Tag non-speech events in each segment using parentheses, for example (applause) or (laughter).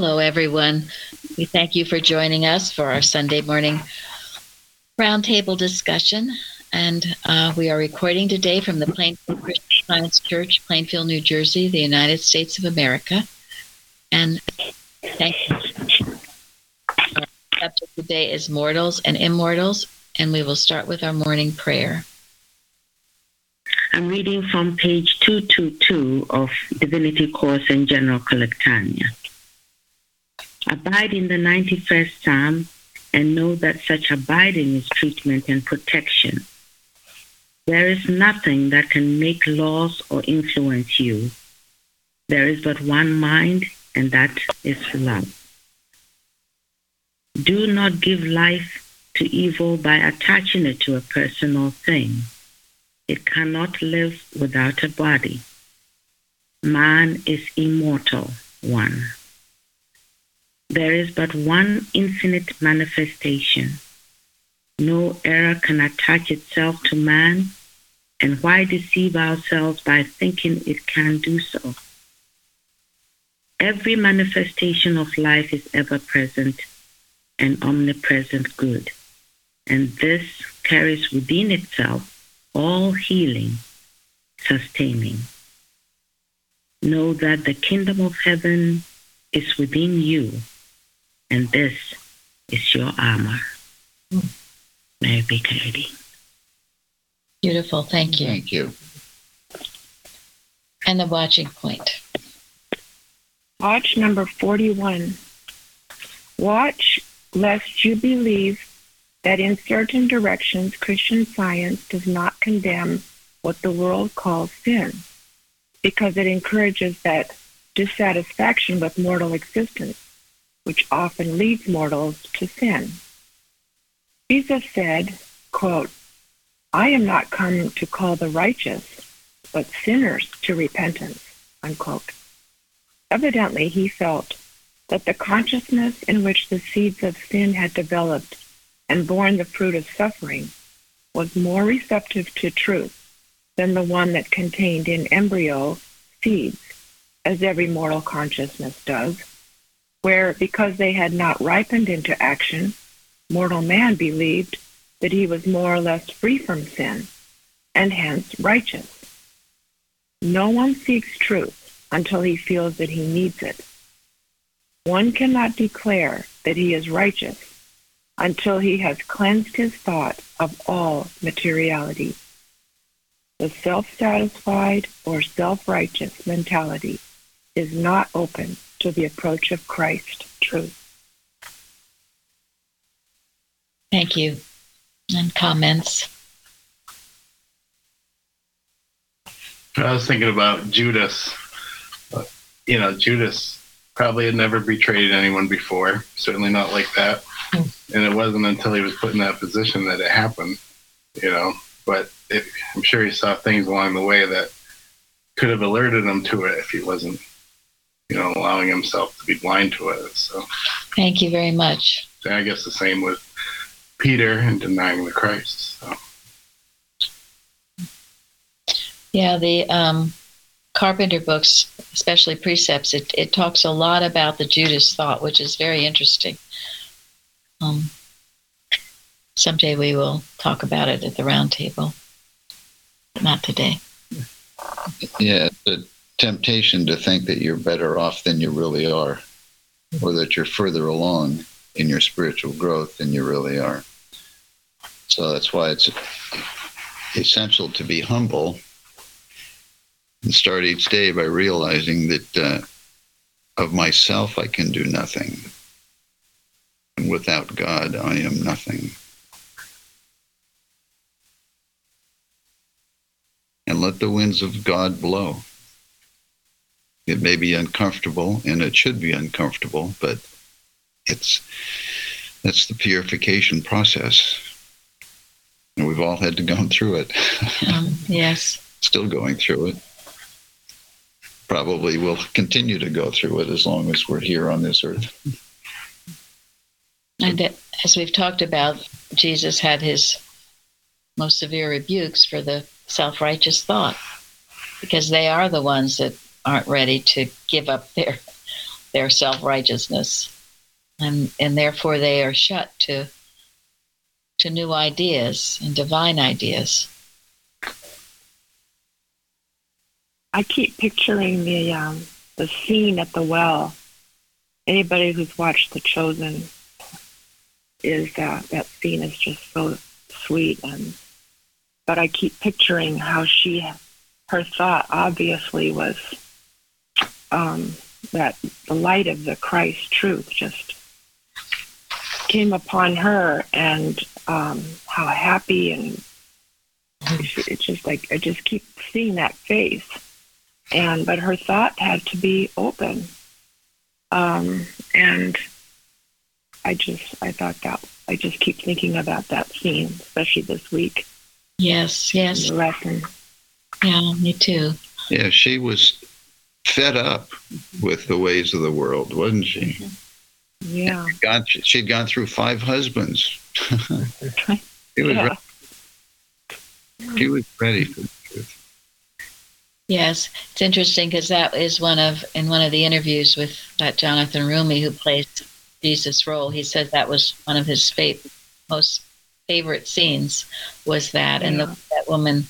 Hello, everyone. We thank you for joining us for our Sunday morning roundtable discussion. And uh, we are recording today from the Plainfield Christian Science Church, Plainfield, New Jersey, the United States of America. And thank you. Our subject today is mortals and immortals, and we will start with our morning prayer. I'm reading from page 222 of Divinity Course in General Collectanea. Abide in the 91st Psalm and know that such abiding is treatment and protection. There is nothing that can make laws or influence you. There is but one mind, and that is love. Do not give life to evil by attaching it to a person or thing. It cannot live without a body. Man is immortal, one. There is but one infinite manifestation. No error can attach itself to man, and why deceive ourselves by thinking it can do so? Every manifestation of life is ever present and omnipresent good, and this carries within itself all healing, sustaining. Know that the kingdom of heaven is within you and this is your armor. Mary Baker Eddy. Beautiful. Thank you. Thank you. And the watching point. Watch number 41. Watch lest you believe that in certain directions Christian science does not condemn what the world calls sin, because it encourages that dissatisfaction with mortal existence which often leads mortals to sin. Jesus said, quote, I am not come to call the righteous, but sinners to repentance, unquote. Evidently, he felt that the consciousness in which the seeds of sin had developed and borne the fruit of suffering was more receptive to truth than the one that contained in embryo seeds, as every mortal consciousness does where, because they had not ripened into action, mortal man believed that he was more or less free from sin, and hence righteous. No one seeks truth until he feels that he needs it. One cannot declare that he is righteous until he has cleansed his thought of all materiality. The self-satisfied or self-righteous mentality is not open to the approach of Christ truth. Thank you. And comments? I was thinking about Judas. You know, Judas probably had never betrayed anyone before, certainly not like that. Hmm. And it wasn't until he was put in that position that it happened, you know. But it, I'm sure he saw things along the way that could have alerted him to it if he wasn't you know, allowing himself to be blind to it. So, thank you very much. I guess the same with Peter and denying the Christ. So. Yeah, the um, Carpenter books, especially precepts, it, it talks a lot about the Judas thought, which is very interesting. Um, someday we will talk about it at the roundtable, but not today. Yeah, but temptation to think that you're better off than you really are, or that you're further along in your spiritual growth than you really are. So that's why it's essential to be humble and start each day by realizing that uh, of myself I can do nothing. And without God, I am nothing. And let the winds of God blow. It may be uncomfortable, and it should be uncomfortable, but it's that's the purification process, and we've all had to go through it. (laughs) Um, yes. Still going through it. Probably will continue to go through it as long as we're here on this earth. And as we've talked about, Jesus had his most severe rebukes for the self righteous thought because they are the ones that aren't ready to give up their their self righteousness, and and therefore they are shut to to new ideas and divine ideas. I keep picturing the um, the scene at the well. Anybody who's watched The Chosen is that that scene is just so sweet and but I keep picturing how she her thought obviously was um, that the light of the Christ truth just came upon her and um, how happy and it's just like I just keep seeing that face. And but her thought had to be open. Um, and I just I thought that I just keep thinking about that scene especially this week. Yes, yes, the lesson. Yeah, me too. Yeah, she was fed up with the ways of the world, wasn't she? yeah Gone, she'd gone through five husbands. (laughs) she was Yeah. She was ready for the truth. Yes, it's interesting because that is one of in one of the interviews with that Jonathan Roumie who plays Jesus' role. He said that was one of his fa- most favorite scenes was that, and the, that woman,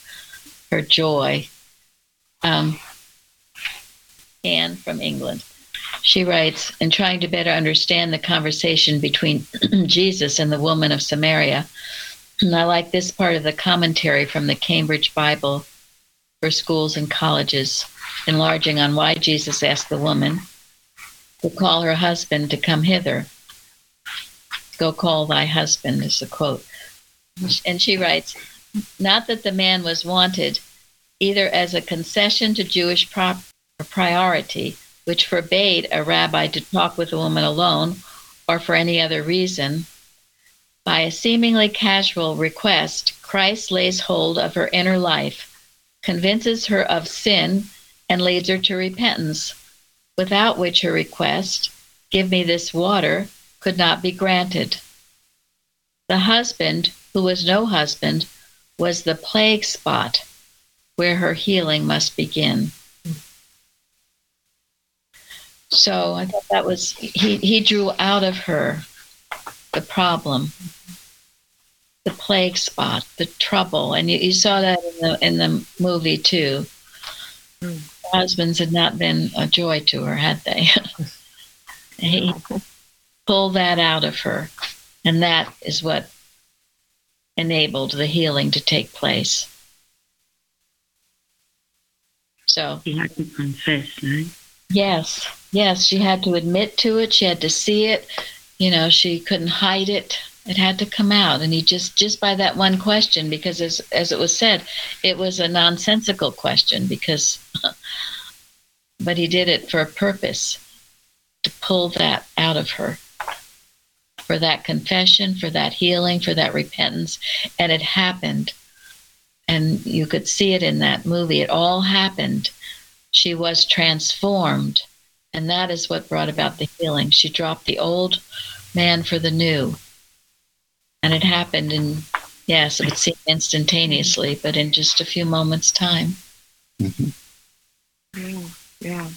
her joy. Um, From England. She writes, in trying to better understand the conversation between (clears throat) Jesus and the woman of Samaria, and (clears throat) I like this part of the commentary from the Cambridge Bible for schools and colleges, enlarging on why Jesus asked the woman to call her husband to come hither. Go call thy husband, is the quote. And she writes, not that the man was wanted either as a concession to Jewish prop- priority, which forbade a rabbi to talk with a woman alone, or for any other reason. By a seemingly casual request, Christ lays hold of her inner life convinces her of sin, and leads her to repentance, without which her request, Give me this water, could not be granted. The husband, who was no husband, was the plague spot where her healing must begin. So I thought that was, he, he drew out of her the problem the plague spot, the trouble, and you, you saw that in the in the movie too. Mm. Husbands had not been a joy to her, had they? (laughs) he pulled that out of her, and that is what enabled the healing to take place. So She had to confess, right? Yes, yes, she had to admit to it. She had to see it. You know, she couldn't hide it. It had to come out, and he just just by that one question, because as as it was said, it was a nonsensical question. Because, (laughs) but he did it for a purpose, to pull that out of her, for that confession, for that healing, for that repentance, and it happened. And you could see it in that movie. It all happened she was transformed and that is what brought about the healing. She dropped the old man for the new. And it happened in yes it would seem instantaneously but in just a few moments time. Mhm. yeah yeah.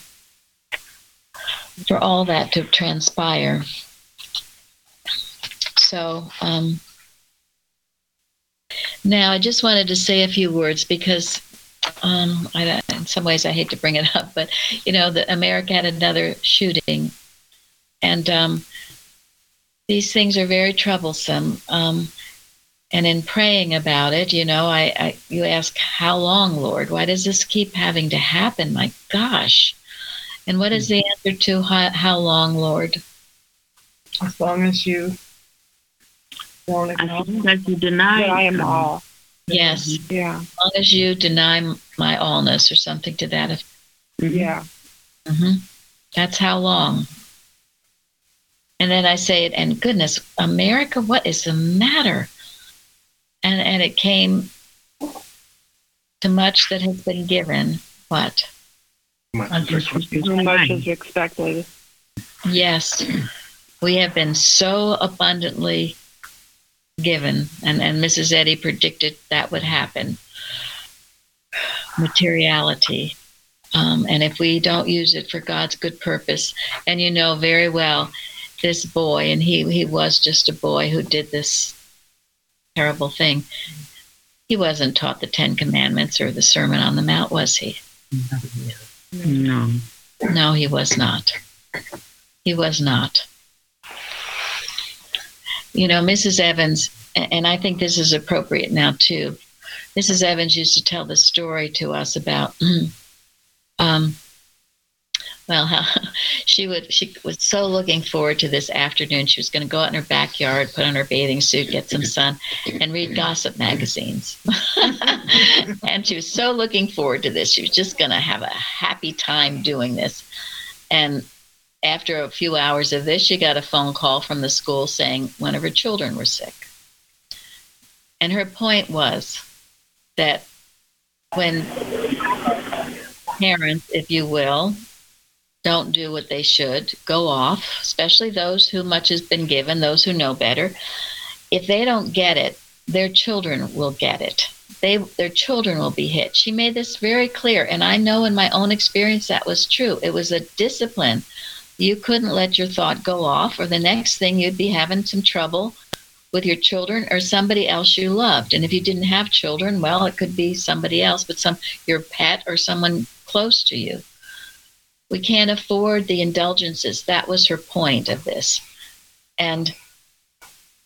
For all that to transpire. So um, now i just wanted to say a few words because um, I, don't- in some ways I hate to bring it up, but you know, the America had another shooting, and um, these things are very troublesome. Um, and in praying about it, you know, I, I you ask, how long, Lord? Why does this keep having to happen? My gosh! And what is the answer to how, how long, Lord? as long as you won't As long as you deny I am all Yes, yeah as long as you deny my allness or something to that effect. mhm. yeah hmm That's how long. And then I say it, and goodness, America, what is the matter? And and it came to much that has been given. What? As much as you so much deny. is expected Yes, we have been so abundantly given, and and Mrs. Eddy predicted that would happen. Materiality, Um, and if we don't use it for God's good purpose, and you know very well this boy, and he, he was just a boy who did this terrible thing. He wasn't taught the Ten Commandments or the Sermon on the Mount, was he? No. No, he was not. He was not. You know, Mrs. Evans, and I think this is appropriate now too. Mrs. Evans used to tell the story to us about, um, well, how (laughs) she would she was so looking forward to this afternoon. She was going to go out in her backyard, put on her bathing suit, get some sun, and read gossip magazines. (laughs) and she was so looking forward to this. She was just going to have a happy time doing this. And after a few hours of this, she got a phone call from the school saying one of her children were sick. And her point was that when parents, if you will, don't do what they should, go off, especially those who much has been given, those who know better. If they don't get it, their children will get it. They their children will be hit. She made this very clear, and I know in my own experience that was true. It was a discipline. You couldn't let your thought go off, or the next thing you'd be having some trouble with your children or somebody else you loved. And if you didn't have children, well, it could be somebody else, but some your pet or someone close to you. We can't afford the indulgences. That was her point of this. And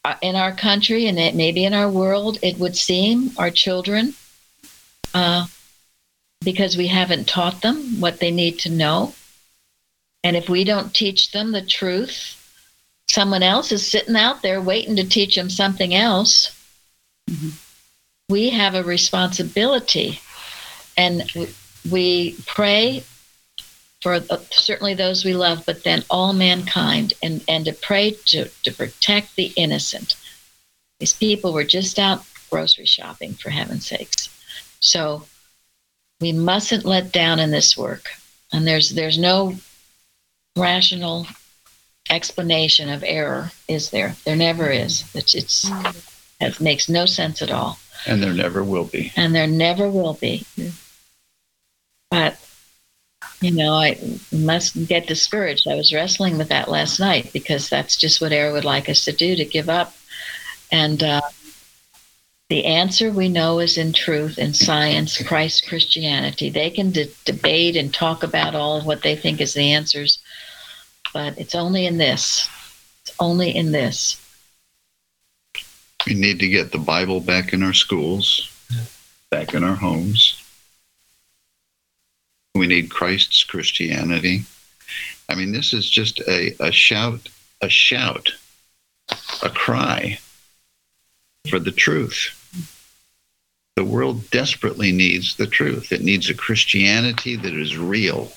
uh, in our country and maybe in our world, it would seem our children, uh, because we haven't taught them what they need to know. And if we don't teach them the truth, someone else is sitting out there waiting to teach them something else. Mm-hmm. We have a responsibility. And we pray for certainly those we love, but then all mankind, and, and to pray to, to protect the innocent. These people were just out grocery shopping, for heaven's sakes. So we mustn't let down in this work. And there's there's no rational explanation of error, is there? There never is. It's, it's it makes no sense at all. And there never will be. And there never will be. But you know, I must get discouraged. I was wrestling with that last night because that's just what error would like us to do to give up. And uh, the answer we know is in truth, in science, Christ Christianity. They can de- debate and talk about all of what they think is the answers, but it's only in this. It's only in this. We need to get the Bible back in our schools, back in our homes we need Christ's Christianity. I mean, this is just a, a shout, a shout, a cry for the truth. The world desperately needs the truth. It needs a Christianity that is real.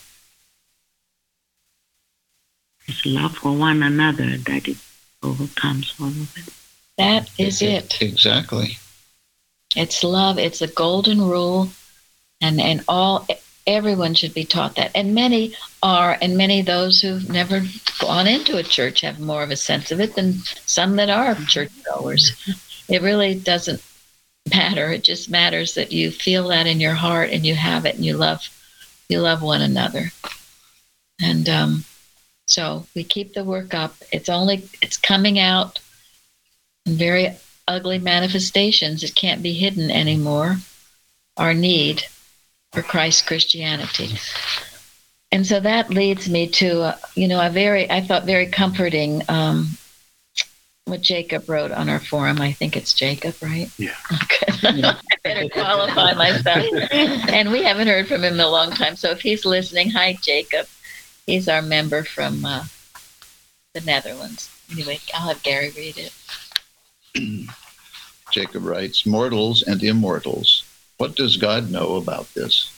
It's love for one another that it overcomes all of it. That is it. Exactly. It's love. It's a golden rule, and and all everyone should be taught that. And many are, and many those who've never gone into a church have more of a sense of it than some that are churchgoers. It really doesn't matter. It just matters that you feel that in your heart and you have it and you love you love one another. And um, so we keep the work up. It's only it's coming out in very ugly manifestations. It can't be hidden anymore. Our need for Christ Christianity. And so that leads me to, uh, you know, a very, I thought very comforting um, what Jacob wrote on our forum. I think it's Jacob, right? Yeah. Okay. (laughs) I better qualify myself. and we haven't heard from him in a long time. So if he's listening, hi, Jacob. He's our member from uh, the Netherlands. Anyway, I'll have Gary read it. (clears throat) Jacob writes Mortals and immortals what does God know about this?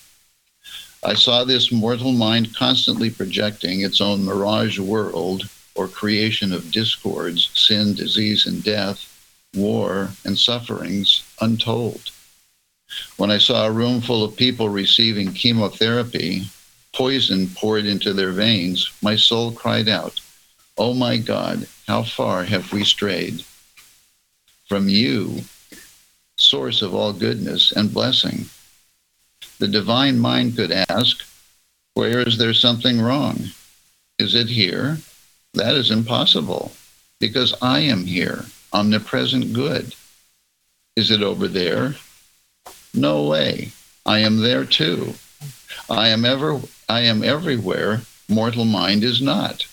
I saw this mortal mind constantly projecting its own mirage world or creation of discords, sin, disease, and death, war, and sufferings untold. When I saw a room full of people receiving chemotherapy, poison poured into their veins, my soul cried out, Oh my God, how far have we strayed? From you, source of all goodness and blessing. The divine mind could ask, Where is there something wrong? Is it here? That is impossible because I am here, omnipresent good. Is it over there? No way. I am there too. I am ever I am everywhere. Mortal mind is not.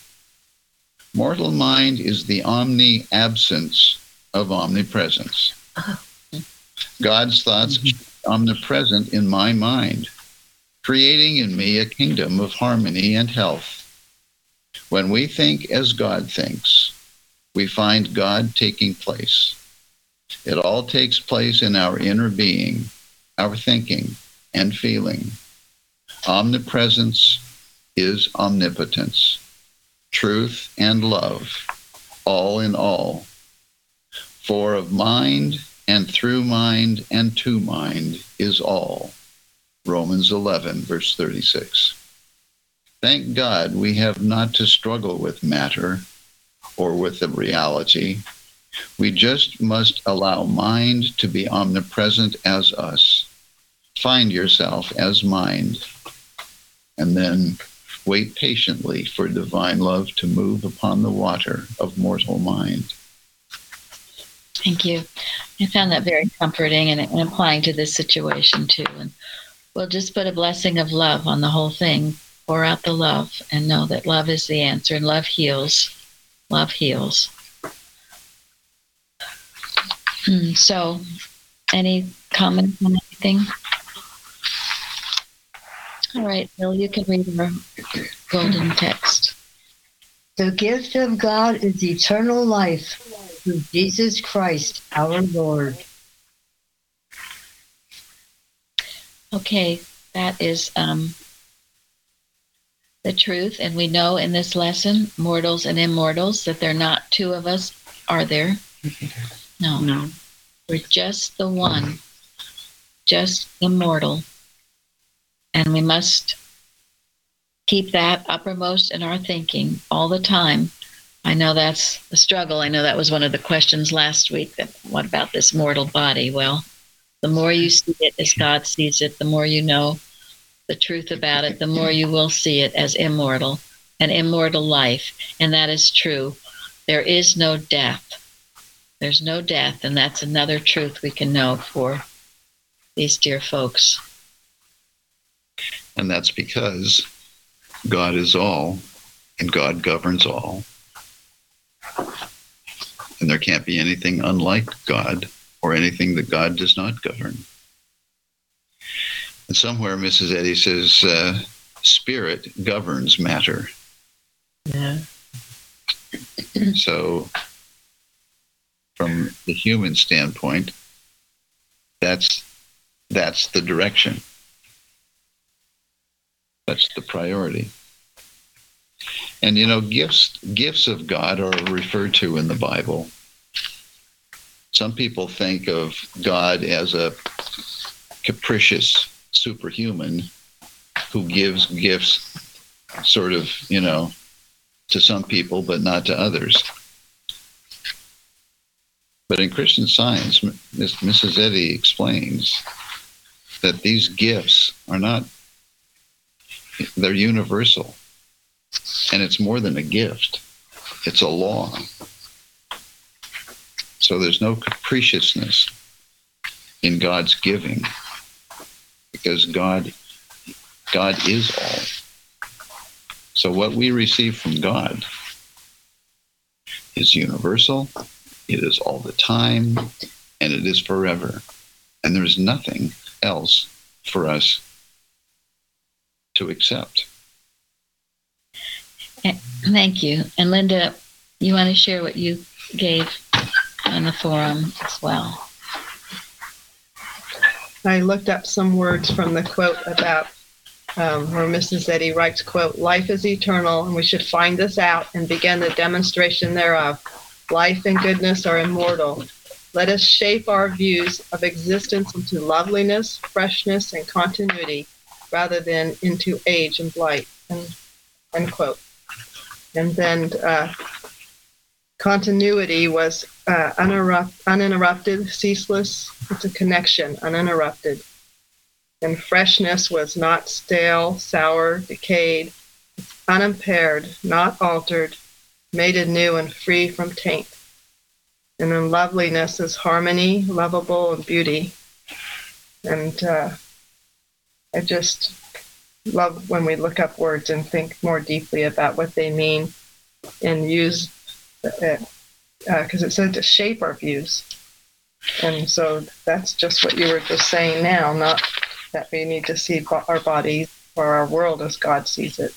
Mortal mind is the omni absence of omnipresence. Uh-huh. God's thoughts mm-hmm. omnipresent in my mind, creating in me a kingdom of harmony and health. When we think as God thinks, we find God taking place. It all takes place in our inner being, our thinking and feeling. Omnipresence is omnipotence, truth and love, all in all. For of mind and through mind and to mind is all. Romans 11, verse 36. Thank God we have not to struggle with matter or with the reality. We just must allow mind to be omnipresent as us. Find yourself as mind, and then wait patiently for divine love to move upon the water of mortal mind. Thank you. I found that very comforting and, and applying to this situation too. And we'll just put a blessing of love on the whole thing. Pour out the love and know that love is the answer and love heals. Love heals. Hmm, so, any comments on anything? All right, Bill, you can read our golden text. The gift of God is eternal life through Jesus Christ our Lord. Okay, that is um, the truth. And we know in this lesson, mortals and immortals, that there are not two of us, are there? No. No. We're just the one, just immortal. And we must keep that uppermost in our thinking all the time. I know that's the struggle. I know that was one of the questions last week that what about this mortal body? Well, the more you see it as God sees it, the more you know the truth about it, the more you will see it as immortal, an immortal life. And that is true. There is no death. There's no death, and that's another truth we can know for these dear folks. And that's because God is all and God governs all. And there can't be anything unlike God or anything that God does not govern. And somewhere Mrs. Eddy says, uh, spirit governs matter. Yeah. so, from the human standpoint, that's that's the direction. That's the priority. And you know, gifts gifts of God are referred to in the Bible. Some people think of God as a capricious superhuman who gives gifts sort of, you know, to some people but not to others. But in Christian Science, Mrs. Eddy explains that these gifts are not, they're universal. And it's more than a gift, it's a law. So there's no capriciousness in God's giving because God God is all. So what we receive from God is universal, it is all the time, and it is forever. And there's nothing else for us to accept. Thank you. And Linda, you want to share what you gave on the forum as well? I looked up some words from the quote about um, where Mrs. Eddy writes, quote, life is eternal and we should find this out and begin the demonstration thereof. Life and goodness are immortal. Let us shape our views of existence into loveliness, freshness, and continuity rather than into age and blight. And, end quote. And then uh, continuity was uh, uninterrupt, uninterrupted, ceaseless. It's a connection, uninterrupted. and freshness was not stale, sour, decayed, unimpaired, not altered, made anew and free from taint. And then loveliness is harmony, lovable, and beauty. And uh, I just love when we look up words and think more deeply about what they mean and use it because uh, it said to shape our views. And so that's just what you were just saying now, not that we need to see our bodies or our world as God sees it.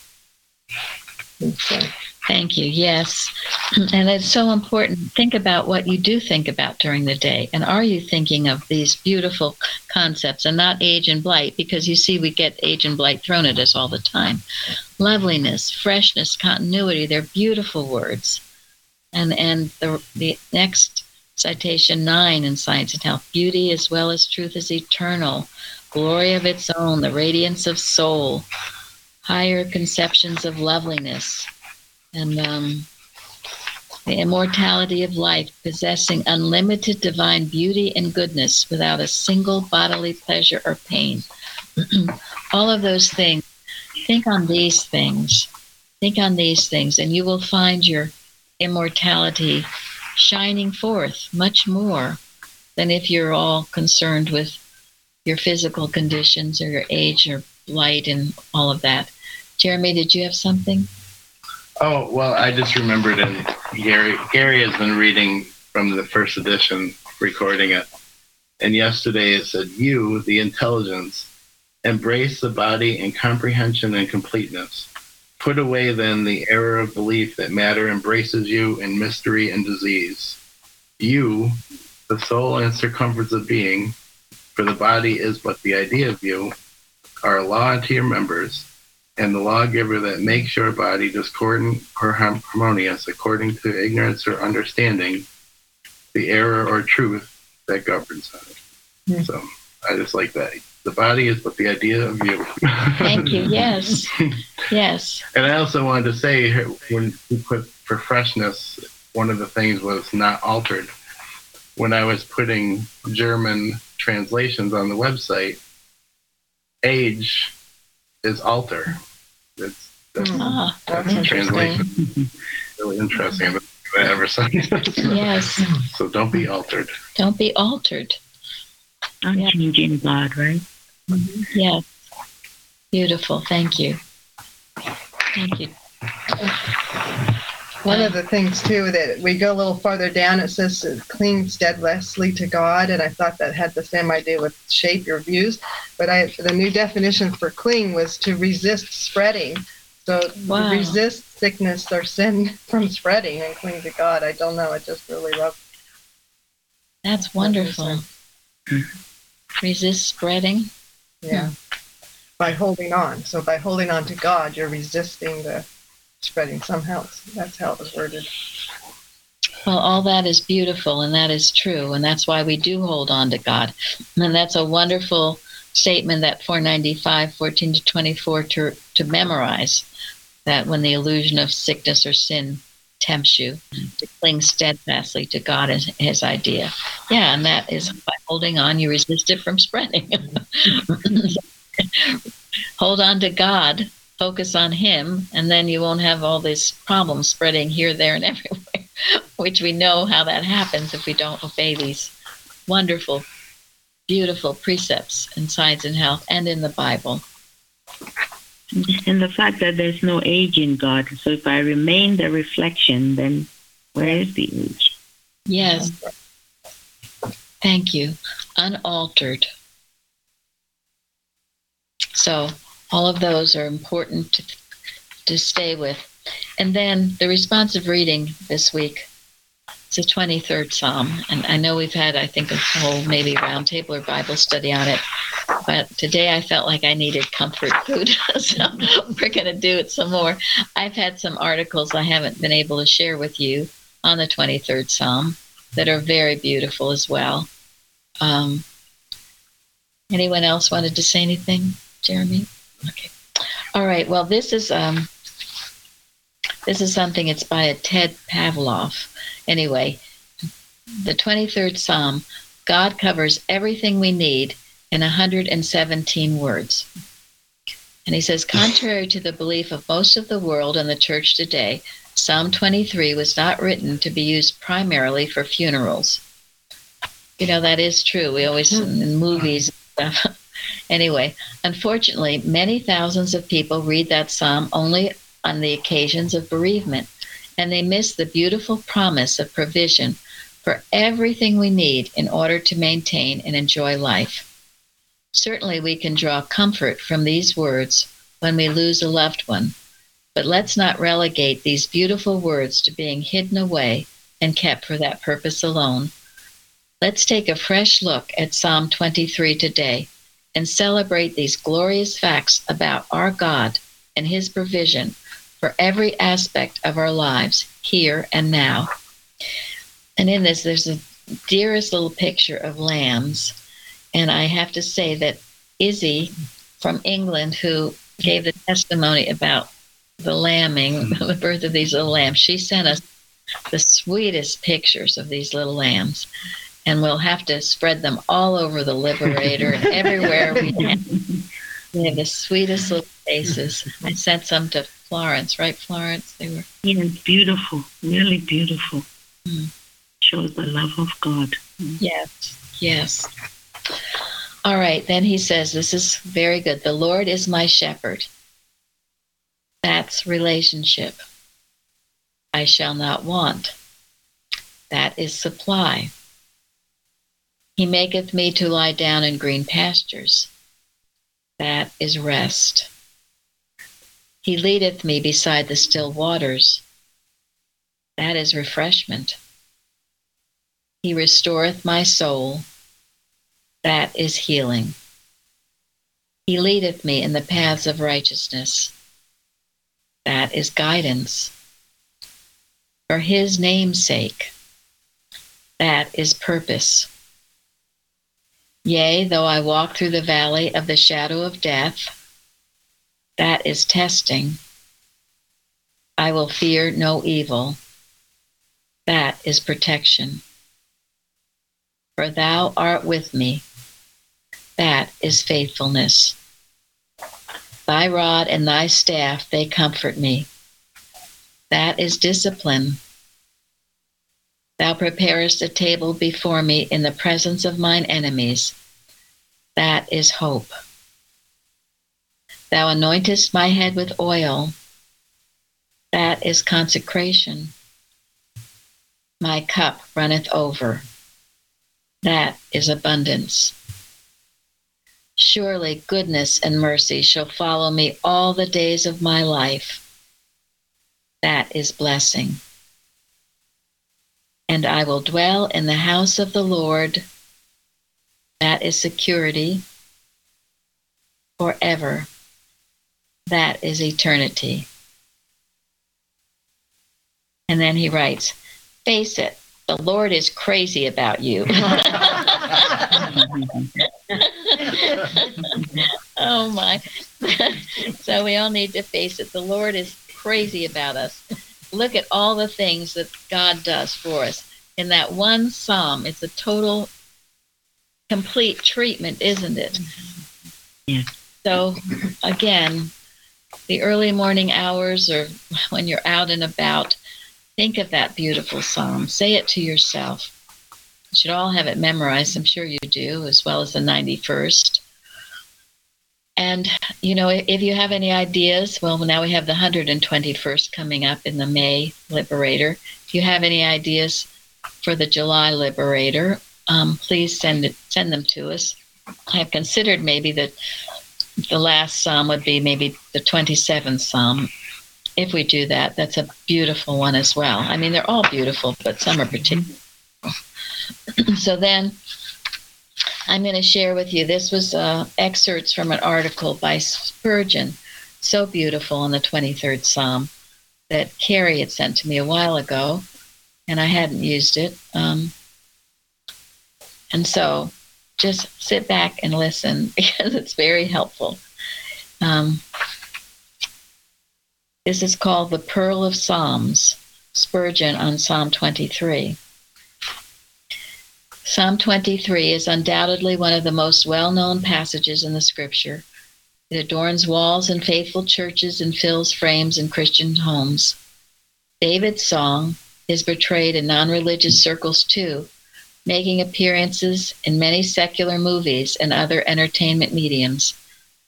So. Thank you. Yes. (clears throat) And it's so important. Think about what you do think about during the day. And are you thinking of these beautiful concepts and not age and blight? Because you see, we get age and blight thrown at us all the time. Loveliness, freshness, continuity, they're beautiful words. And, and the, the next citation nine in Science and Health beauty as well as truth is eternal, glory of its own, the radiance of soul, higher conceptions of loveliness and um, the immortality of life, possessing unlimited divine beauty and goodness without a single bodily pleasure or pain. (clears throat) All of those things, think on these things. Think on these things, and you will find your immortality shining forth much more than if you're all concerned with your physical conditions or your age or blight and all of that. Jeremy, did you have something? Oh well, I just remembered, and Gary Gary has been reading from the first edition, recording it, and yesterday it said, "You, the intelligence, embrace the body in comprehension and completeness. Put away then the error of belief that matter embraces you in mystery and disease. You, the soul and circumference of being, for the body is but the idea of you, are a law to your members." And the lawgiver that makes your body discordant or harmonious according to ignorance or understanding, the error or truth that governs it. Mm. So I just like that. The body is but the idea of you. Thank you. (laughs) Yes. Yes. And I also wanted to say when we put for freshness, one of the things was not altered. When I was putting German translations on the website, age is alter. It's that's, ah, that's translation. (laughs) really interesting. I ever said. yes. (laughs) So don't be altered. Don't be altered. Unchanging God, right? Mm-hmm. Yes. Beautiful. Thank you. Thank you. One of the things too that we go a little farther down, it says it cling steadfastly to God, and I thought that had the same idea with shape your views. But I, the new definition for cling was to resist spreading. So wow. resist sickness or sin (laughs) from spreading and cling to God. I don't know. I just really love. That's wonderful. Resist spreading. Yeah. Hmm. By holding on. So by holding on to God, you're resisting the spreading somehow. That's how it was worded. Well, all that is beautiful and that is true. And that's why we do hold on to God. And that's a wonderful statement that 495, 14 to 24 to, to memorize that when the illusion of sickness or sin tempts you to cling steadfastly to God and his idea. Yeah, and that is by holding on, you resist it from spreading. (laughs) Hold on to God focus on him and then you won't have all these problems spreading here there and (laughs) everywhere which we know how that happens if we don't obey these wonderful beautiful precepts in science and health and in the bible. And the fact that there's no age in god so if i remain the reflection then where is the age? Yes. Thank you. Unaltered. So all of those are important to, to stay with. And then the responsive reading this week. It's the 23rd Psalm. And I know we've had, I think, a whole maybe roundtable or Bible study on it. But today I felt like I needed comfort food. (laughs) so we're going to do it some more. I've had some articles I haven't been able to share with you on the 23rd Psalm that are very beautiful as well. Um, anyone else wanted to say anything, Jeremy? Okay. All right. Well, this is um, this is something. It's by a Ted Pavloff. Anyway, the 23rd Psalm. God covers everything we need and 117 words. And he says, contrary to the belief of most of the world and the church today, Psalm 23 was not written to be used primarily for funerals. You know, that is true. We always, in movies stuff. Anyway, unfortunately, many thousands of people read that psalm only on the occasions of bereavement, and they miss the beautiful promise of provision for everything we need in order to maintain and enjoy life. Certainly, we can draw comfort from these words when we lose a loved one, but let's not relegate these beautiful words to being hidden away and kept for that purpose alone. Let's take a fresh look at Psalm 23 today and celebrate these glorious facts about our God and His provision for every aspect of our lives here and now. And in this, there's a dearest little picture of lambs. And I have to say that Izzy from England, who gave the testimony about the lambing, (laughs) the birth of these little lambs, she sent us the sweetest pictures of these little lambs. And we'll have to spread them all over the Liberator and everywhere we (laughs) can. They have the sweetest little faces. I sent some to Florence, right, Florence? They were. Yeah, beautiful, really beautiful. Mm. Shows the love of God. Mm. Yes, yes. All right, then he says, This is very good. The Lord is my shepherd. That's relationship. I shall not want. That is supply. He maketh me to lie down in green pastures. That is rest. He leadeth me beside the still waters. That is refreshment. He restoreth my soul. That is healing. He leadeth me in the paths of righteousness. That is guidance. For his name's sake. That is purpose. Yea, though I walk through the valley of the shadow of death, that is testing. I will fear no evil. That is protection. For thou art with me. That is faithfulness. Thy rod and thy staff, they comfort me. That is discipline. Thou preparest a table before me in the presence of mine enemies. That is hope. Thou anointest my head with oil. That is consecration. My cup runneth over. That is abundance. Surely goodness and mercy shall follow me all the days of my life. That is blessing and I will dwell in the house of the Lord. That is security forever. That is eternity. And then he writes, Face it, the Lord is crazy about you. (laughs) oh my. (laughs) so we all need to face it. The Lord is crazy about us look at all the things that God does for us. In that one psalm, it's a total, complete treatment, isn't it? Yeah. So, again, the early morning hours or when you're out and about, think of that beautiful psalm. Say it to yourself. You should all have it memorized. I'm sure you do, as well as the 91st. And, you know, if you have any ideas, well, now we have the 121st coming up in the May Liberator. If you have any ideas for the July Liberator, um, please send it, send them to us. I have considered maybe that the last psalm would be maybe the 27th psalm. If we do that, that's a beautiful one as well. I mean, they're all beautiful, but some are particular. (clears throat) so then I'm going to share with you. This was uh, excerpts from an article by Spurgeon, so beautiful in the 23rd Psalm that Carrie had sent to me a while ago, and I hadn't used it. Um, and so just sit back and listen (laughs) because it's very helpful. Um, this is called The Pearl of Psalms, Spurgeon on Psalm 23. Psalm 23 is undoubtedly one of the most well known passages in the scripture. It adorns walls in faithful churches and fills frames in Christian homes. David's song is portrayed in non religious circles too, making appearances in many secular movies and other entertainment mediums,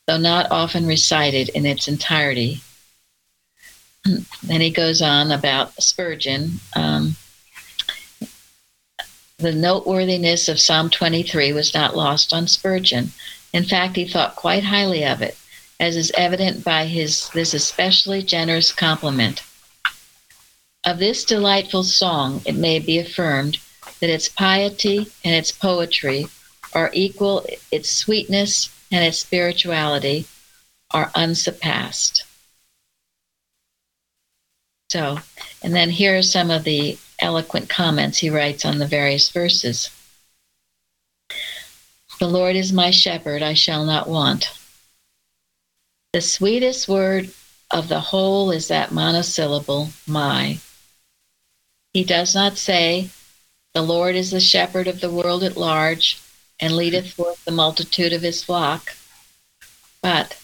though not often recited in its entirety. (clears throat) then he goes on about Spurgeon. Um, the noteworthiness of Psalm 23 was not lost on Spurgeon. In fact, he thought quite highly of it, as is evident by his this especially generous compliment. Of this delightful song, it may be affirmed that its piety and its poetry are equal, its sweetness and its spirituality are unsurpassed. So, and then here are some of the eloquent comments he writes on the various verses. The Lord is my shepherd, I shall not want. The sweetest word of the whole is that monosyllable, my. He does not say, The Lord is the shepherd of the world at large, and leadeth forth the multitude of his flock, but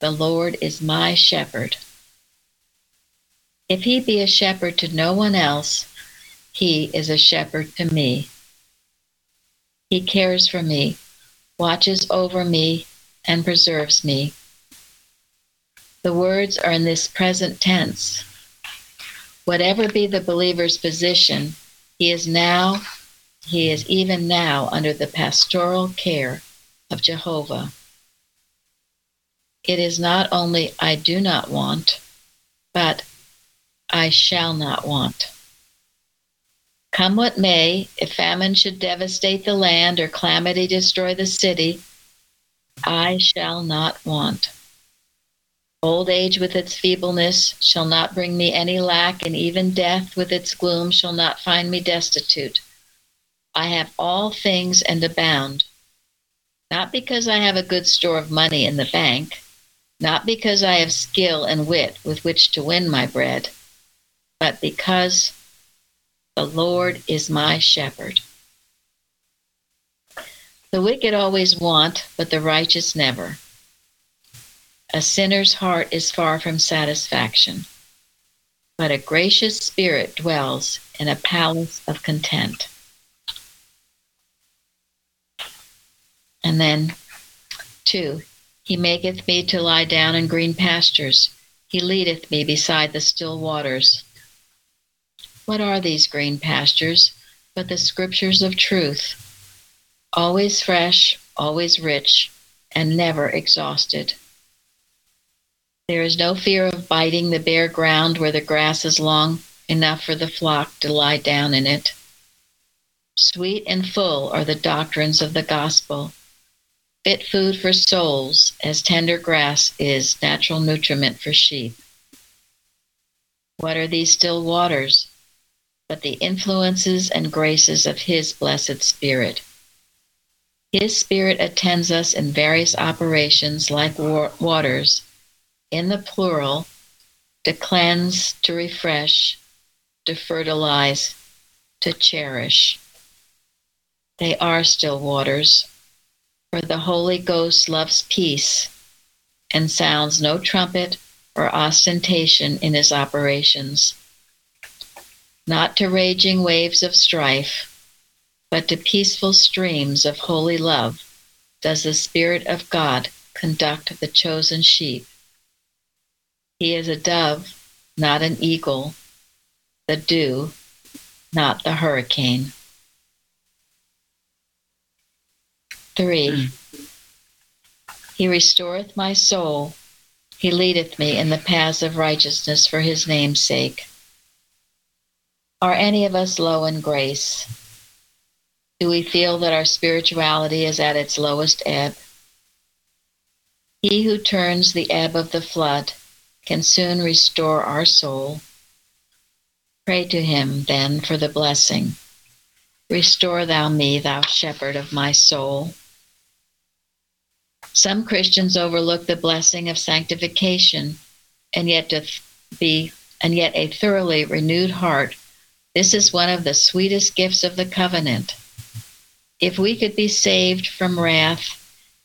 the Lord is my shepherd. If he be a shepherd to no one else, he is a shepherd to me. He cares for me, watches over me, and preserves me. The words are in this present tense. Whatever be the believer's position, he is now, he is even now under the pastoral care of Jehovah. It is not only I do not want, but I shall not want. Come what may, if famine should devastate the land or calamity destroy the city, I shall not want. Old age with its feebleness shall not bring me any lack, and even death with its gloom shall not find me destitute. I have all things and abound, not because I have a good store of money in the bank, not because I have skill and wit with which to win my bread, but because the Lord is my shepherd. The wicked always want, but the righteous never. A sinner's heart is far from satisfaction, but a gracious spirit dwells in a palace of content. And then, two, he maketh me to lie down in green pastures. He leadeth me beside the still waters. What are these green pastures but the scriptures of truth? Always fresh, always rich, and never exhausted. There is no fear of biting the bare ground where the grass is long enough for the flock to lie down in it. Sweet and full are the doctrines of the gospel, fit food for souls as tender grass is natural nutriment for sheep. What are these still waters? But the influences and graces of His blessed Spirit. His Spirit attends us in various operations like waters, in the plural, to cleanse, to refresh, to fertilize, to cherish. They are still waters, for the Holy Ghost loves peace and sounds no trumpet or ostentation in his operations not to raging waves of strife, but to peaceful streams of holy love does the Spirit of God conduct the chosen sheep. He is a dove, not an eagle, the dew, not the hurricane. Three, mm. he restoreth my soul, he leadeth me in the paths of righteousness for his name's sake. Are any of us low in grace? Do we feel that our spirituality is at its lowest ebb? He who turns the ebb of the flood can soon restore our soul. Pray to him then for the blessing. Restore thou me, thou shepherd of my soul. Some Christians overlook the blessing of sanctification, and yet to be and yet a thoroughly renewed heart this is one of the sweetest gifts of the covenant. if we could be saved from wrath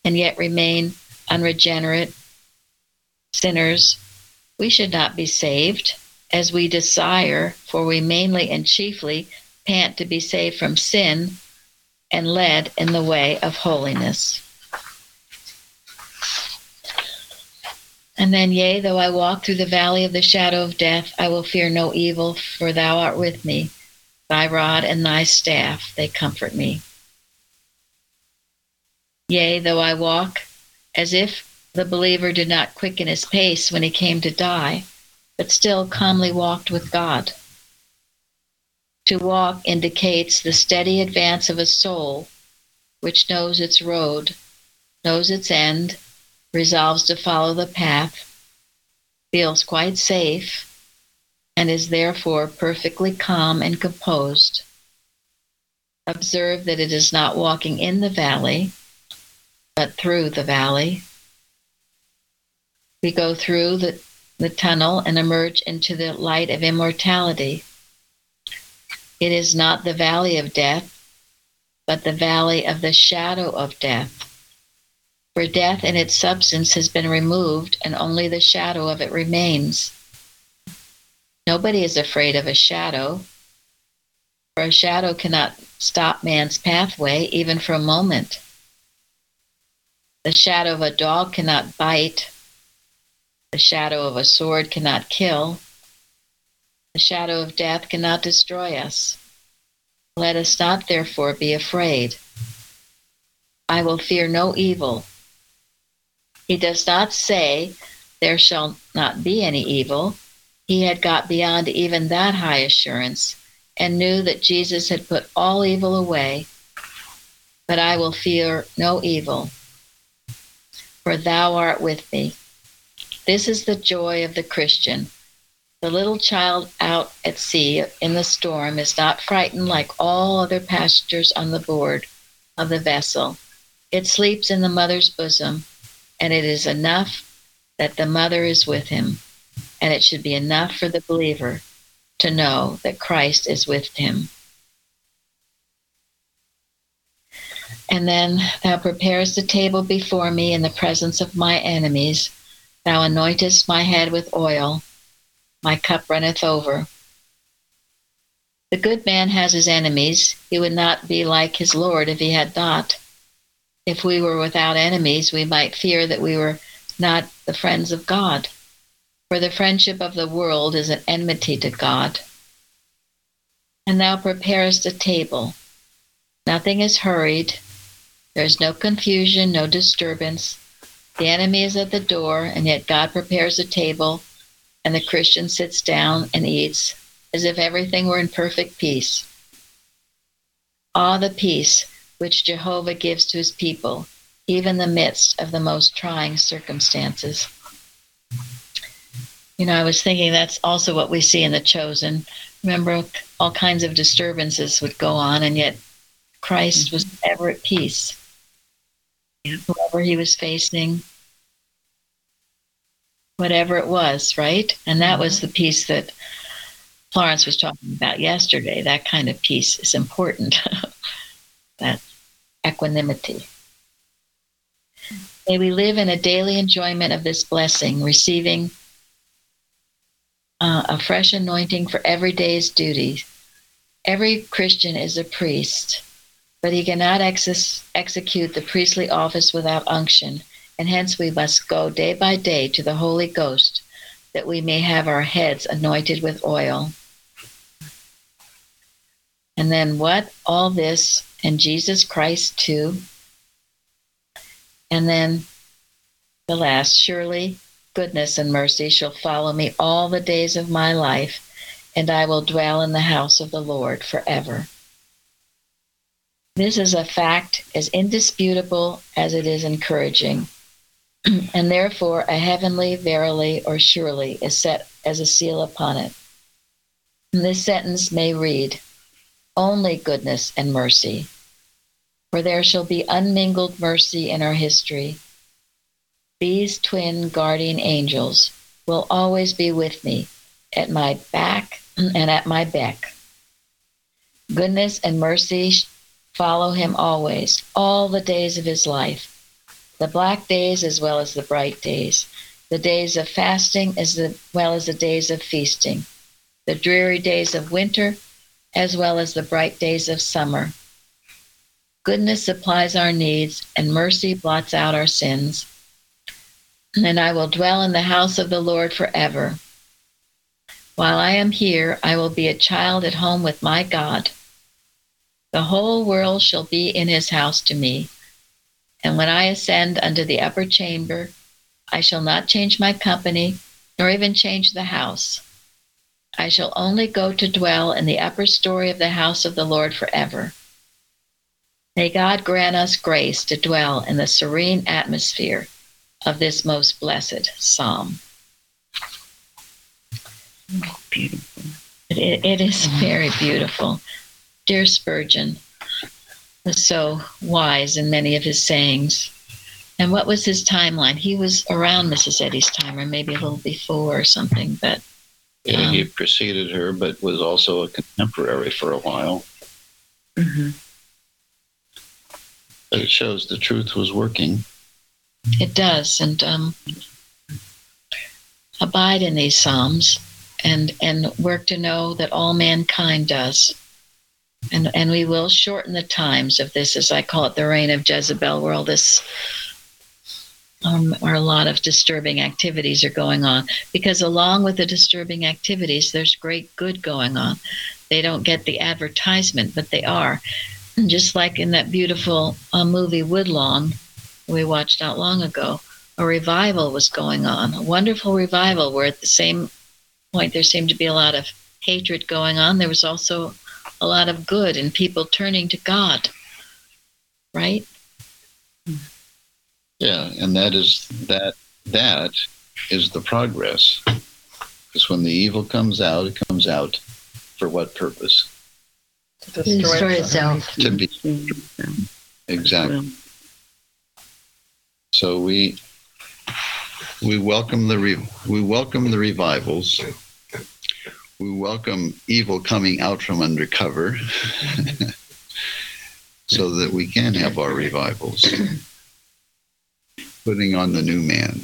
and yet remain unregenerate sinners, we should not be saved as we desire, for we mainly and chiefly pant to be saved from sin and led in the way of holiness. And then, yea, though I walk through the valley of the shadow of death, I will fear no evil, for thou art with me. Thy rod and thy staff, they comfort me. Yea, though I walk as if the believer did not quicken his pace when he came to die, but still calmly walked with God. To walk indicates the steady advance of a soul which knows its road, knows its end, resolves to follow the path, feels quite safe, and is therefore perfectly calm and composed. Observe that it is not walking in the valley, but through the valley. We go through the, the tunnel and emerge into the light of immortality. It is not the valley of death, but the valley of the shadow of death, where death in its substance has been removed and only the shadow of it remains. Nobody is afraid of a shadow, for a shadow cannot stop man's pathway even for a moment. The shadow of a dog cannot bite. The shadow of a sword cannot kill. The shadow of death cannot destroy us. Let us not therefore be afraid. I will fear no evil. He does not say, There shall not be any evil. He had got beyond even that high assurance and knew that Jesus had put all evil away. But I will fear no evil for thou art with me. This is the joy of the Christian. The little child out at sea in the storm is not frightened like all other passengers on the board of the vessel. It sleeps in the mother's bosom, and it is enough that the mother is with him, and it should be enough for the believer to know that Christ is with him. And then thou preparest a table before me in the presence of my enemies. Thou anointest my head with oil. My cup runneth over. The good man has his enemies. He would not be like his Lord if he had not. If we were without enemies, we might fear that we were not the friends of God. For the friendship of the world is an enmity to God. And thou preparest a table. Nothing is hurried, there's no confusion, no disturbance. The enemy is at the door, and yet God prepares a table, and the Christian sits down and eats as if everything were in perfect peace. Ah, the peace which Jehovah gives to his people, even in the midst of the most trying circumstances. You know, I was thinking that's also what we see in the chosen. Remember, all kinds of disturbances would go on, and yet Christ was ever at peace whoever he was facing, whatever it was, right? And that was mm-hmm. the peace that Florence was talking about yesterday. That kind of peace is important, (laughs) that equanimity. May we live in a daily enjoyment of this blessing, receiving uh, a fresh anointing for every day's duty. Every Christian is a priest but he cannot ex- execute the priestly office without unction, and hence we must go day by day to the Holy Ghost that we may have our heads anointed with oil. And then what? All this and Jesus Christ too. And then the last, surely goodness and mercy shall follow me all the days of my life, and I will dwell in the house of the Lord forever. This is a fact as indisputable as it is encouraging, (clears throat) and therefore a heavenly verily or surely is set as a seal upon it. And this sentence may read, Only goodness and mercy, for there shall be unmingled mercy in our history. These twin guardian angels will always be with me at my back and at my beck. Goodness and mercy follow him always, all the days of his life, the black days as well as the bright days, the days of fasting as well as the days of feasting, the dreary days of winter as well as the bright days of summer. Goodness supplies our needs, and mercy blots out our sins. And I will dwell in the house of the Lord forever. While I am here, I will be a child at home with my God. The whole world shall be in his house to me. And when I ascend unto the upper chamber, I shall not change my company, nor even change the house. I shall only go to dwell in the upper story of the house of the Lord forever. May God grant us grace to dwell in the serene atmosphere of this most blessed psalm. Beautiful. It, it is very beautiful. Dear Spurgeon was so wise in many of his sayings. And what was his timeline? He was around Mrs. Eddy's time, or maybe a little before or something, but yeah, he preceded her, but was also a contemporary for a while. Mm-hmm. But it shows the truth was working. It does, and um, abide in these psalms, and and work to know that all mankind does, and and we will shorten the times of this, as I call it, the reign of Jezebel, where all this um, or a lot of disturbing activities are going on. Because along with the disturbing activities there's great good going on. They don't get the advertisement but they are. And just like in that beautiful uh, movie woodlawn we watched not long ago a revival was going on a wonderful revival where at the same point there seemed to be a lot of hatred going on. There was also a lot of good and people turning to god right yeah, and that is that that is the progress. Because when the evil comes out, it comes out for what purpose? To destroy, Destroy itself. To be exactly. So we we welcome the re, we welcome the revivals. We welcome evil coming out from undercover, (laughs) so that we can have our revivals putting on the new man.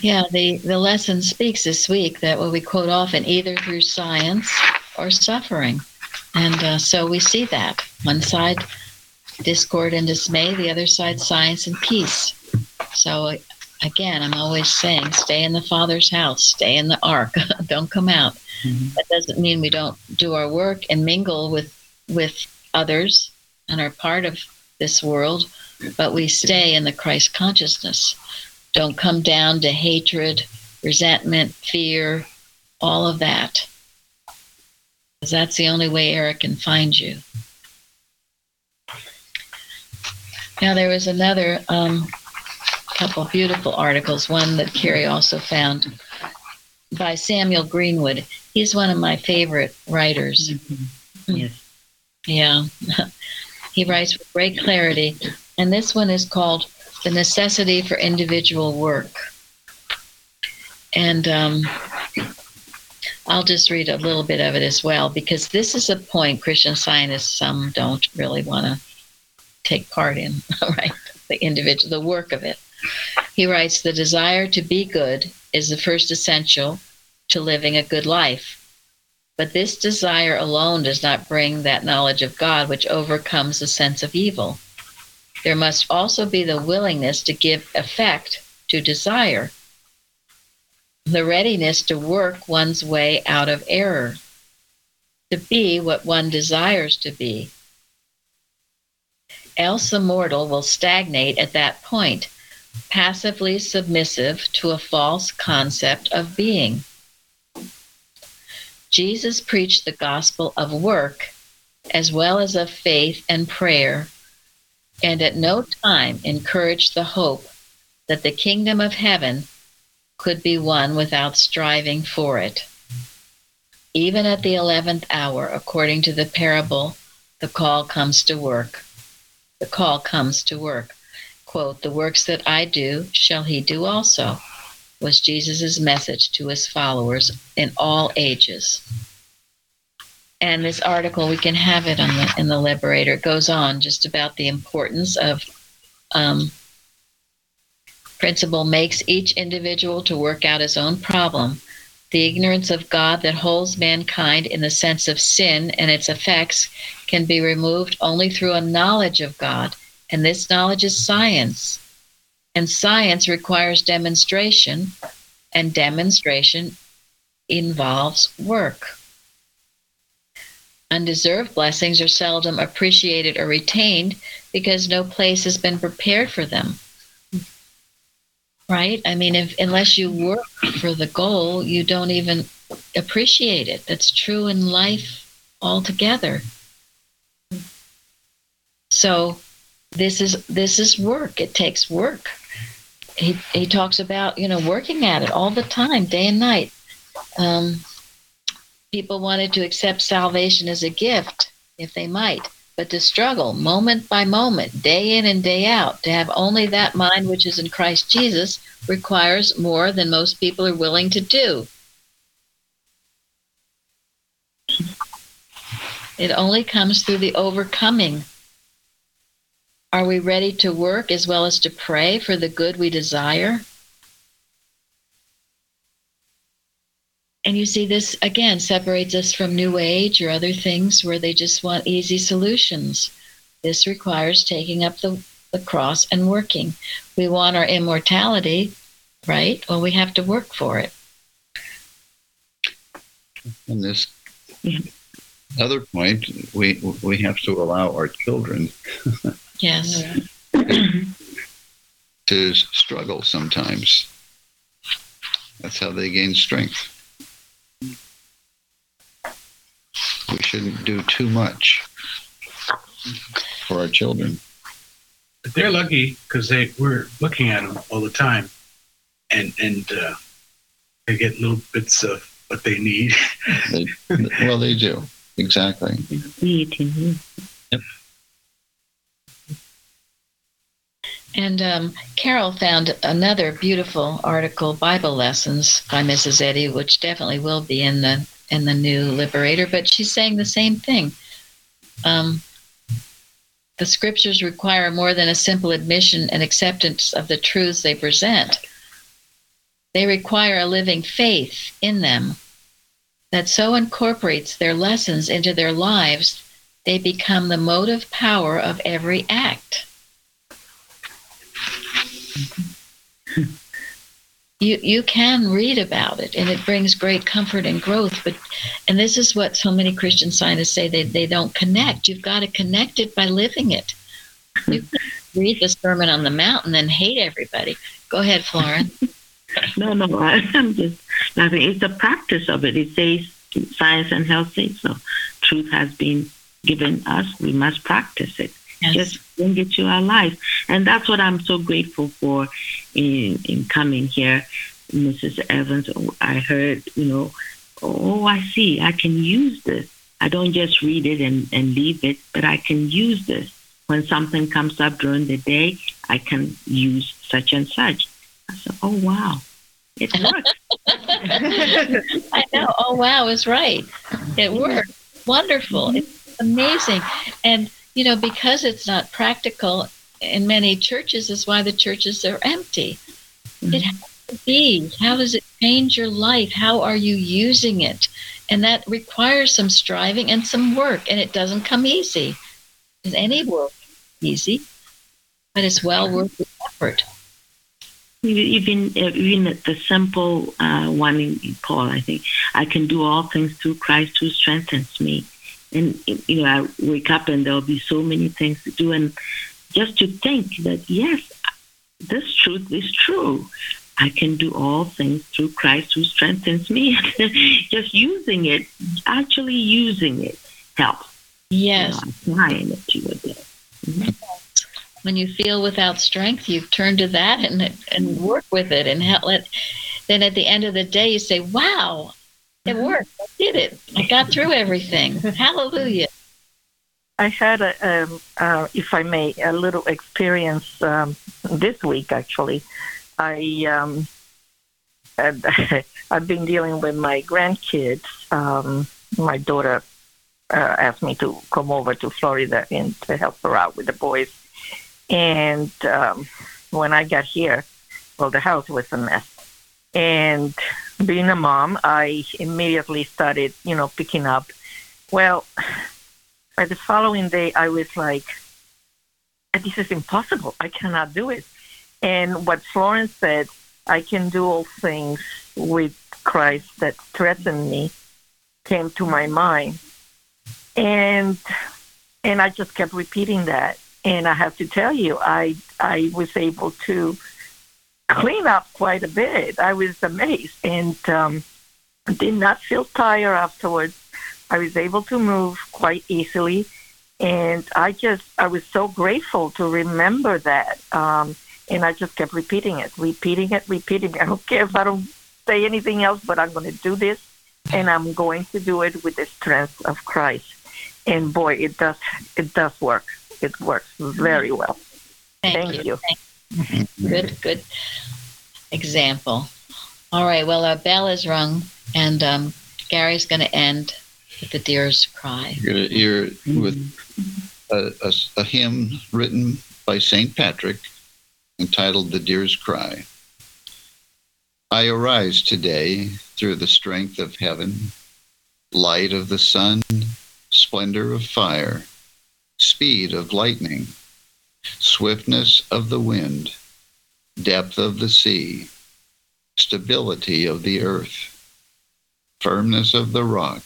Yeah, the, the lesson speaks this week that what we quote often either through science or suffering. And uh, so we see that. One side, discord and dismay, the other side, science and peace. So again, I'm always saying stay in the Father's house, stay in the ark, (laughs) don't come out. Mm-hmm. That doesn't mean we don't do our work and mingle with, with others and are part of this world, but we stay in the Christ consciousness. Don't come down to hatred, resentment, fear, all of that. Because that's the only way Eric can find you. Now, there was another um, couple beautiful articles, one that Carrie also found by Samuel Greenwood. He's one of my favorite writers. Mm-hmm. Yes. Yeah. (laughs) he writes with great clarity and this one is called The Necessity for Individual Work. And um, I'll just read a little bit of it as well, because this is a point Christian scientists some don't really want to take part in, (laughs) right? The individual, the work of it. He writes The desire to be good is the first essential to living a good life. But this desire alone does not bring that knowledge of God which overcomes the sense of evil. There must also be the willingness to give effect to desire, the readiness to work one's way out of error, to be what one desires to be. Else the mortal will stagnate at that point, passively submissive to a false concept of being. Jesus preached the gospel of work as well as of faith and prayer and at no time encouraged the hope that the kingdom of heaven could be won without striving for it. Even at the eleventh hour, according to the parable, the call comes to work. The call comes to work. Quote, The works that I do shall he do also, was Jesus' message to his followers in all ages. And this article we can have it on the in the Liberator goes on just about the importance of um, principle makes each individual to work out his own problem. The ignorance of God that holds mankind in the sense of sin and its effects can be removed only through a knowledge of God, and this knowledge is science. And science requires demonstration, and demonstration involves work. Undeserved blessings are seldom appreciated or retained because no place has been prepared for them. Right? I mean, if, unless you work for the goal, you don't even appreciate it. That's true in life altogether. So this is this is work. It takes work. He he talks about you know working at it all the time, day and night. Um, people wanted to accept salvation as a gift, if they might, but to struggle moment by moment, day in and day out, to have only that mind which is in Christ Jesus requires more than most people are willing to do. It only comes through the overcoming. Are we ready to work as well as to pray for the good we desire? And you see, this again separates us from New Age or other things where they just want easy solutions. This requires taking up the, the cross and working. We want our immortality, right? Well, we have to work for it. And this other point, we we have to allow our children Yes. to struggle sometimes. That's how they gain strength. Shouldn't do too much for our children. But they're lucky because they we're looking at them all the time, and and uh, they get little bits of what they need. They, well, they do exactly. Need in. And um, Carol found another beautiful article, Bible lessons by Mrs. Eddy, which definitely will be in the in the new Liberator. But she's saying the same thing. Um, the scriptures require more than a simple admission and acceptance of the truths they present. They require a living faith in them that so incorporates their lessons into their lives, they become the motive power of every act. You you can read about it and it brings great comfort and growth but and this is what so many christian scientists say they, they don't connect you've got to connect it by living it you can read the sermon on the mountain and hate everybody go ahead florence (laughs) No, no, (laughs) I'm just laughing. It's the practice of it. It says science and health say so. Truth has been given us. We must practice it. yes. Just bring it to our life. And that's what I'm so grateful for in, in coming here. Mrs. Evans, I heard, you know, oh, I see. I can use this. I don't just read it and, and leave it, but I can use this. When something comes up during the day, I can use such and such. I said, oh, wow. It works. (laughs) (laughs) I know. Oh, wow, is right. It worked. Wonderful. It's amazing. And, you know, because it's not practical in many churches, is why the churches are empty. It has to be. How does it change your life? How are you using it? And that requires some striving and some work, and it doesn't come easy. Is any work easy? But it's well worth the effort. Even even the simple uh, one in Paul, I think I can do all things through Christ who strengthens me. And you know, I wake up and there'll be so many things to do, and just to think that yes, this truth is true. I can do all things through Christ who strengthens me. (laughs) just using it, actually using it, helps. Yes. You know, applying it to your day. Mm-hmm. when you feel without strength, you turn to that and and work with it and help let. Then at the end of the day, you say, "Wow, it worked! I did it! I got through everything! (laughs) Hallelujah!" I had, a, um, uh, if I may, a little experience um, this week. Actually, I um, (laughs) I've been dealing with my grandkids. Um, my daughter uh, asked me to come over to Florida and to help her out with the boys. And um, when I got here, well, the house was a mess. And being a mom, I immediately started, you know, picking up. Well, by the following day, I was like, this is impossible. I cannot do it. And what Florence said, I can do all things with Christ that threatened me came to my mind. And and I just kept repeating that. And I have to tell you, I I was able to clean up quite a bit. I was amazed and um, did not feel tired afterwards. I was able to move quite easily. And I just, I was so grateful to remember that. Um, and I just kept repeating it, repeating it, repeating it. I don't care if I don't say anything else, but I'm going to do this. And I'm going to do it with the strength of Christ. And boy, it does, it does work. It works very well. Thank, Thank you. Thank- (laughs) Good, good example. All right. Well, our bell is rung, and um, Gary's going to end with the deer's cry. You're gonna hear with a, a- a hymn written by St. Patrick entitled The Deer's Cry. I arise today through the strength of heaven, light of the sun, splendor of fire, speed of lightning, swiftness of the wind, depth of the sea, stability of the earth, firmness of the rock.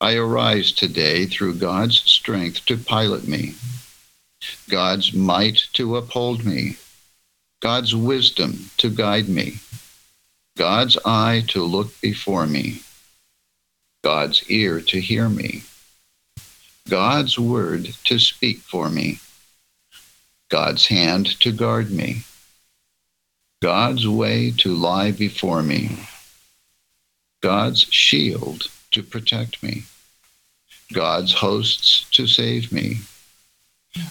I arise today through God's strength to pilot me, God's might to uphold me, God's wisdom to guide me, God's eye to look before me, God's ear to hear me, God's word to speak for me, God's hand to guard me, God's way to lie before me, God's shield to protect me, God's hosts to save me,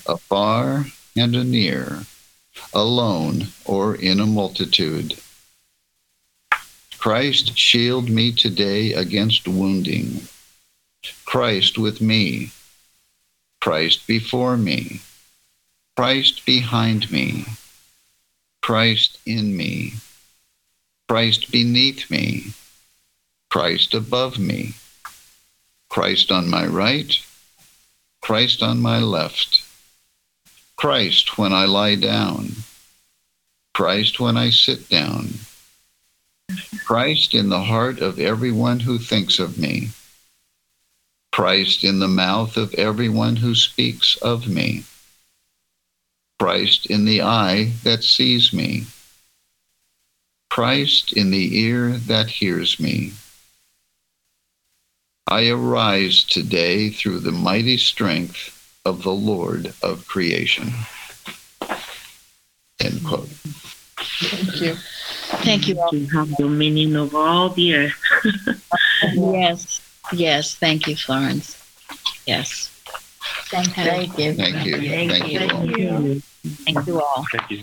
afar and anear, alone or in a multitude. Christ shield me today against wounding. Christ with me. Christ before me. Christ behind me. Christ in me. Christ beneath me. Christ above me. Christ on my right. Christ on my left. Christ when I lie down. Christ when I sit down. Christ in the heart of everyone who thinks of me. Christ in the mouth of everyone who speaks of me. Christ in the eye that sees me. Christ in the ear that hears me. I arise today through the mighty strength of the Lord of creation. End quote. Thank you. Thank you all. To have dominion over all the earth. (laughs) Yes, yes. Thank you, Florence. Yes. Thank you. Thank you. Thank you. Thank Thank you you. all. You. Thank you all. Thank you.